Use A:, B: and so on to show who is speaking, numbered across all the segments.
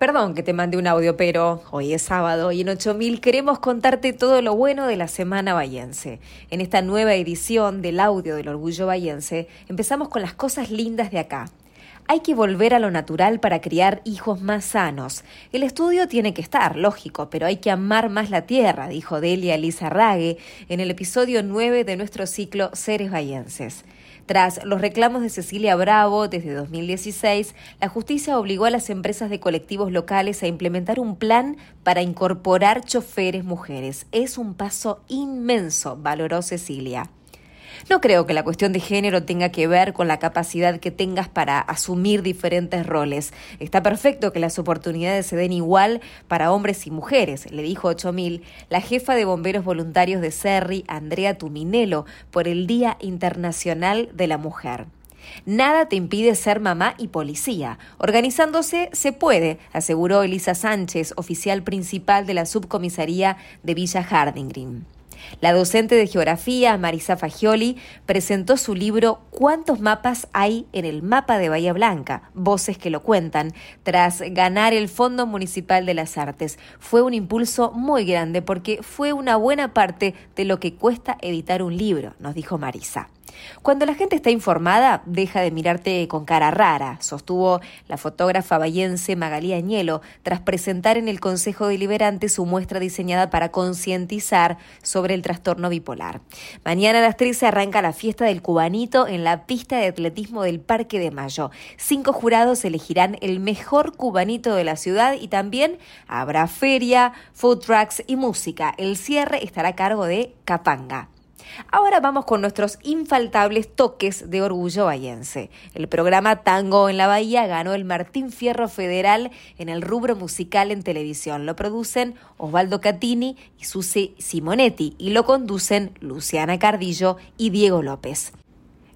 A: Perdón que te mande un audio, pero hoy es sábado y en 8000 queremos contarte todo lo bueno de la Semana Bayense. En esta nueva edición del audio del Orgullo Bayense, empezamos con las cosas lindas de acá. Hay que volver a lo natural para criar hijos más sanos. El estudio tiene que estar, lógico, pero hay que amar más la tierra, dijo Delia Elisa Rague en el episodio 9 de nuestro ciclo Seres Bayenses. Tras los reclamos de Cecilia Bravo desde 2016, la justicia obligó a las empresas de colectivos locales a implementar un plan para incorporar choferes mujeres. Es un paso inmenso, valoró Cecilia. No creo que la cuestión de género tenga que ver con la capacidad que tengas para asumir diferentes roles. Está perfecto que las oportunidades se den igual para hombres y mujeres, le dijo 8000 la jefa de bomberos voluntarios de Serri, Andrea Tuminelo, por el Día Internacional de la Mujer. Nada te impide ser mamá y policía. Organizándose se puede, aseguró Elisa Sánchez, oficial principal de la subcomisaría de Villa Harding la docente de geografía, Marisa Fagioli, presentó su libro ¿Cuántos mapas hay en el mapa de Bahía Blanca? Voces que lo cuentan, tras ganar el Fondo Municipal de las Artes. Fue un impulso muy grande porque fue una buena parte de lo que cuesta editar un libro, nos dijo Marisa. Cuando la gente está informada, deja de mirarte con cara rara, sostuvo la fotógrafa bayense Magalía Añelo tras presentar en el Consejo Deliberante su muestra diseñada para concientizar sobre el trastorno bipolar. Mañana a las 13 arranca la fiesta del cubanito en la pista de atletismo del Parque de Mayo. Cinco jurados elegirán el mejor cubanito de la ciudad y también habrá feria, food trucks y música. El cierre estará a cargo de Capanga. Ahora vamos con nuestros infaltables toques de orgullo bayense. El programa Tango en la Bahía ganó el Martín Fierro Federal en el rubro musical en televisión. Lo producen Osvaldo Catini y Susi Simonetti y lo conducen Luciana Cardillo y Diego López.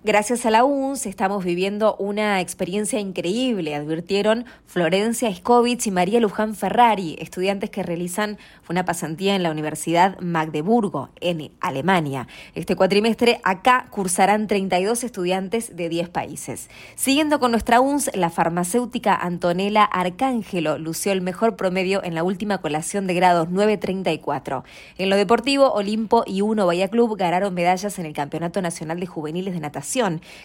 A: Gracias a la UNS estamos viviendo una experiencia increíble, advirtieron Florencia Skovitz y María Luján Ferrari, estudiantes que realizan una pasantía en la Universidad Magdeburgo, en Alemania. Este cuatrimestre acá cursarán 32 estudiantes de 10 países. Siguiendo con nuestra UNS, la farmacéutica Antonella Arcángelo lució el mejor promedio en la última colación de grados 934. En lo deportivo, Olimpo y Uno Bahía Club ganaron medallas en el Campeonato Nacional de Juveniles de Natación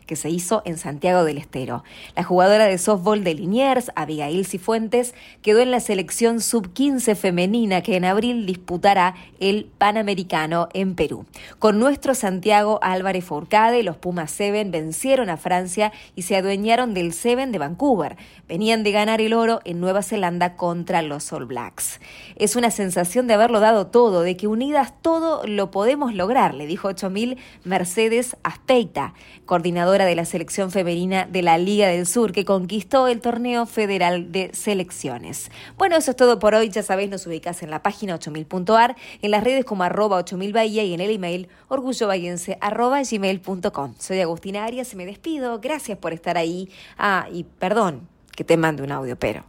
A: que se hizo en Santiago del Estero. La jugadora de softball de Liniers, Abigail Cifuentes, quedó en la selección sub-15 femenina que en abril disputará el Panamericano en Perú. Con nuestro Santiago Álvarez Fourcade, los Pumas Seven vencieron a Francia y se adueñaron del Seven de Vancouver. Venían de ganar el oro en Nueva Zelanda contra los All Blacks. Es una sensación de haberlo dado todo, de que unidas todo lo podemos lograr, le dijo 8000 Mercedes Asteita coordinadora de la selección femenina de la Liga del Sur, que conquistó el torneo federal de selecciones. Bueno, eso es todo por hoy. Ya sabéis, nos ubicás en la página 8000.ar, en las redes como arroba 8000 Bahía y en el email orgullobahiense arroba gmail.com. Soy Agustina Arias y me despido. Gracias por estar ahí. Ah, y perdón que te mande un audio, pero...